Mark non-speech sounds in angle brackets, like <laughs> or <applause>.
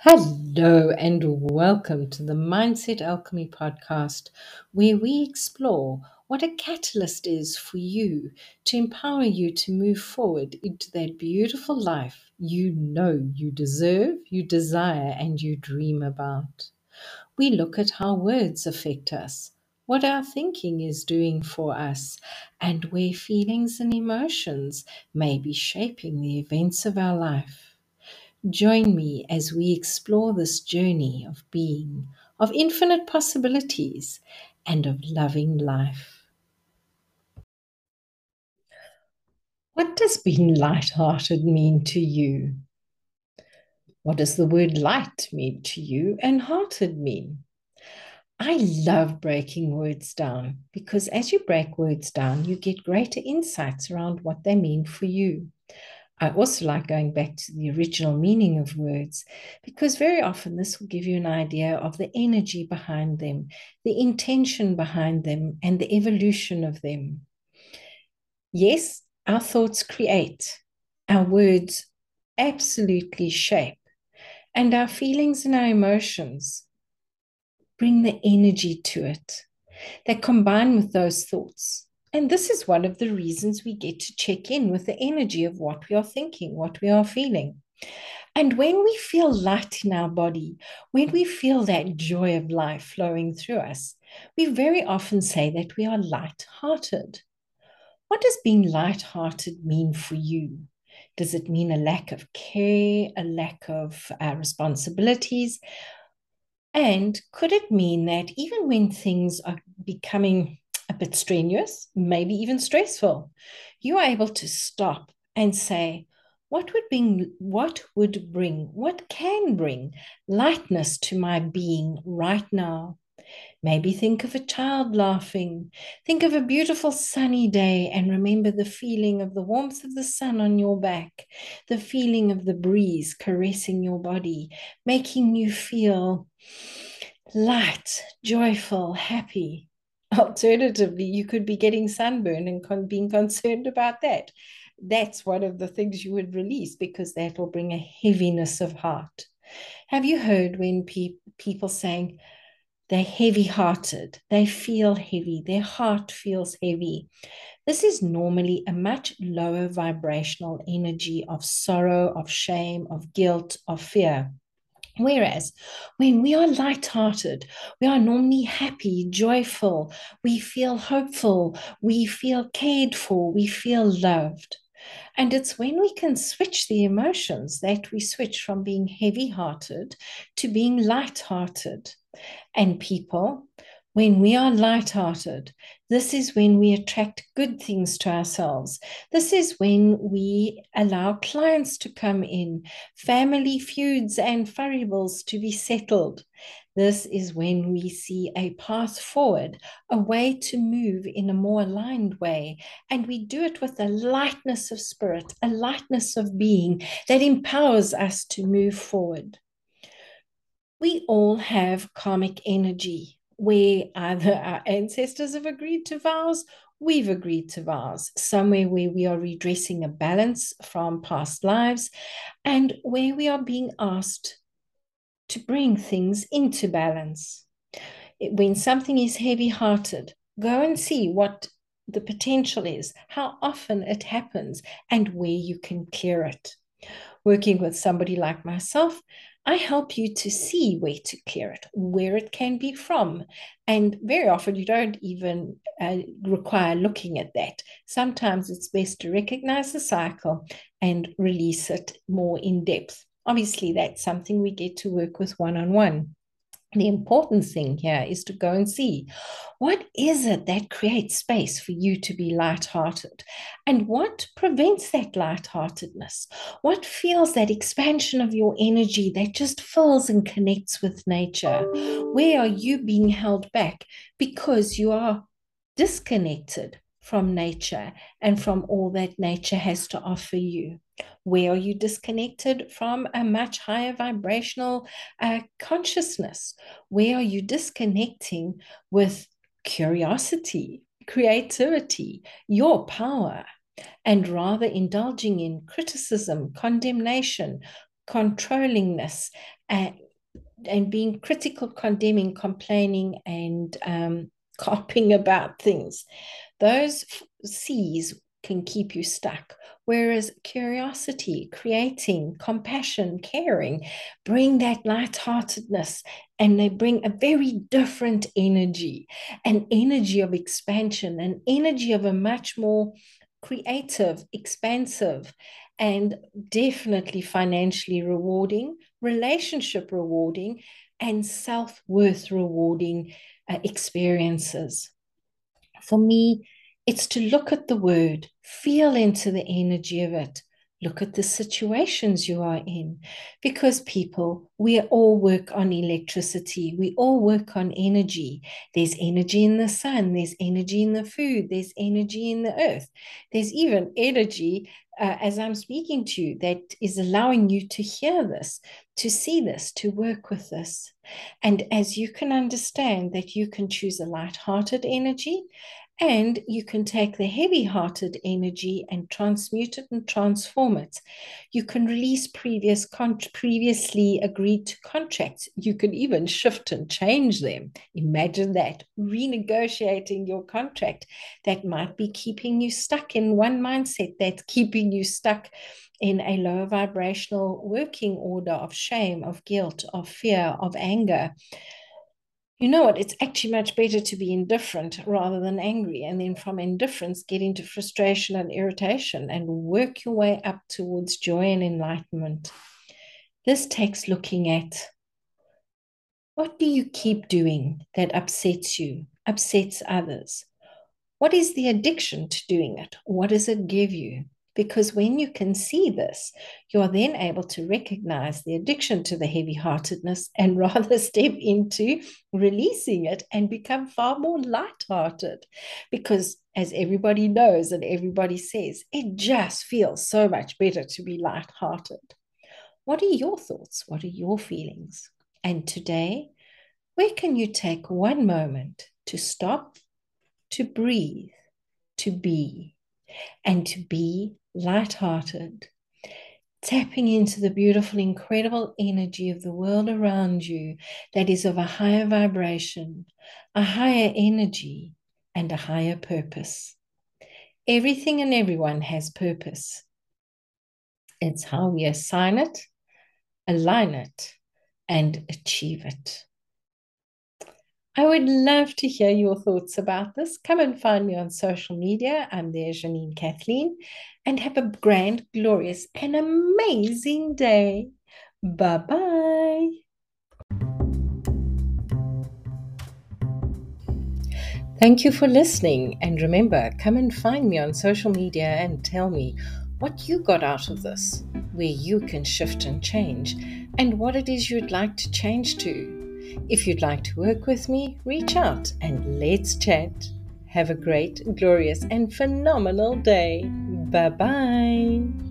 Hello, and welcome to the Mindset Alchemy podcast, where we explore what a catalyst is for you to empower you to move forward into that beautiful life you know you deserve, you desire, and you dream about. We look at how words affect us, what our thinking is doing for us, and where feelings and emotions may be shaping the events of our life. Join me as we explore this journey of being, of infinite possibilities, and of loving life. What does being light-hearted mean to you? What does the word light mean to you and hearted mean? I love breaking words down because as you break words down, you get greater insights around what they mean for you. I also like going back to the original meaning of words because very often this will give you an idea of the energy behind them, the intention behind them, and the evolution of them. Yes, our thoughts create, our words absolutely shape, and our feelings and our emotions bring the energy to it. They combine with those thoughts and this is one of the reasons we get to check in with the energy of what we are thinking, what we are feeling. And when we feel light in our body, when we feel that joy of life flowing through us, we very often say that we are light-hearted. What does being light-hearted mean for you? Does it mean a lack of care, a lack of uh, responsibilities? And could it mean that even when things are becoming bit strenuous, maybe even stressful, you are able to stop and say, what would bring what would bring what can bring lightness to my being right now? Maybe think of a child laughing. Think of a beautiful sunny day and remember the feeling of the warmth of the sun on your back the feeling of the breeze caressing your body making you feel light joyful happy Alternatively, you could be getting sunburn and con- being concerned about that. That's one of the things you would release because that will bring a heaviness of heart. Have you heard when pe- people saying they're heavy hearted, they feel heavy, their heart feels heavy? This is normally a much lower vibrational energy of sorrow, of shame, of guilt, of fear. Whereas when we are light-hearted, we are normally happy, joyful, we feel hopeful, we feel cared for, we feel loved. And it's when we can switch the emotions that we switch from being heavy hearted to being light hearted. And people, when we are light-hearted, this is when we attract good things to ourselves. This is when we allow clients to come in, family feuds and variables to be settled. This is when we see a path forward, a way to move in a more aligned way. And we do it with a lightness of spirit, a lightness of being that empowers us to move forward. We all have karmic energy where either our ancestors have agreed to vows, we've agreed to vows, somewhere where we are redressing a balance from past lives, and where we are being asked to bring things into balance. When something is heavy hearted, go and see what the potential is, how often it happens, and where you can clear it. Working with somebody like myself, I help you to see where to clear it, where it can be from. And very often you don't even uh, require looking at that. Sometimes it's best to recognize the cycle and release it more in depth. Obviously, that's something we get to work with one on one the important thing here is to go and see what is it that creates space for you to be light-hearted? And what prevents that light-heartedness? What feels that expansion of your energy that just fills and connects with nature? Where are you being held back because you are disconnected from nature and from all that nature has to offer you where are you disconnected from a much higher vibrational uh, consciousness? Where are you disconnecting with curiosity, creativity, your power, and rather indulging in criticism, condemnation, controllingness, and, and being critical, condemning, complaining, and um, <laughs> copying about things. Those C's can keep you stuck. Whereas curiosity, creating, compassion, caring bring that lightheartedness and they bring a very different energy, an energy of expansion, an energy of a much more creative, expansive, and definitely financially rewarding, relationship rewarding, and self worth rewarding uh, experiences. For me, it's to look at the word, feel into the energy of it, look at the situations you are in. Because people, we all work on electricity, we all work on energy. There's energy in the sun, there's energy in the food, there's energy in the earth, there's even energy. Uh, as I'm speaking to you, that is allowing you to hear this, to see this, to work with this. And as you can understand that you can choose a light-hearted energy and you can take the heavy hearted energy and transmute it and transform it. You can release previous con- previously agreed to contracts. You can even shift and change them. Imagine that renegotiating your contract that might be keeping you stuck in one mindset, that's keeping you stuck in a lower vibrational working order of shame, of guilt, of fear, of anger you know what? It's actually much better to be indifferent rather than angry. And then from indifference, get into frustration and irritation and work your way up towards joy and enlightenment. This takes looking at what do you keep doing that upsets you, upsets others? What is the addiction to doing it? What does it give you? Because when you can see this, you're then able to recognize the addiction to the heavy heartedness and <laughs> rather step into releasing it and become far more light-hearted. Because as everybody knows and everybody says, it just feels so much better to be light-hearted. What are your thoughts? What are your feelings? And today, where can you take one moment to stop, to breathe, to be, and to be light-hearted, tapping into the beautiful, incredible energy of the world around you that is of a higher vibration, a higher energy, and a higher purpose. Everything and everyone has purpose. It's how we assign it, align it, and achieve it. I would love to hear your thoughts about this. Come and find me on social media. I'm there, Janine Kathleen, and have a grand, glorious, and amazing day. Bye bye. Thank you for listening. And remember, come and find me on social media and tell me what you got out of this, where you can shift and change, and what it is you'd like to change to. If you'd like to work with me, reach out and let's chat. Have a great, glorious, and phenomenal day. Bye bye.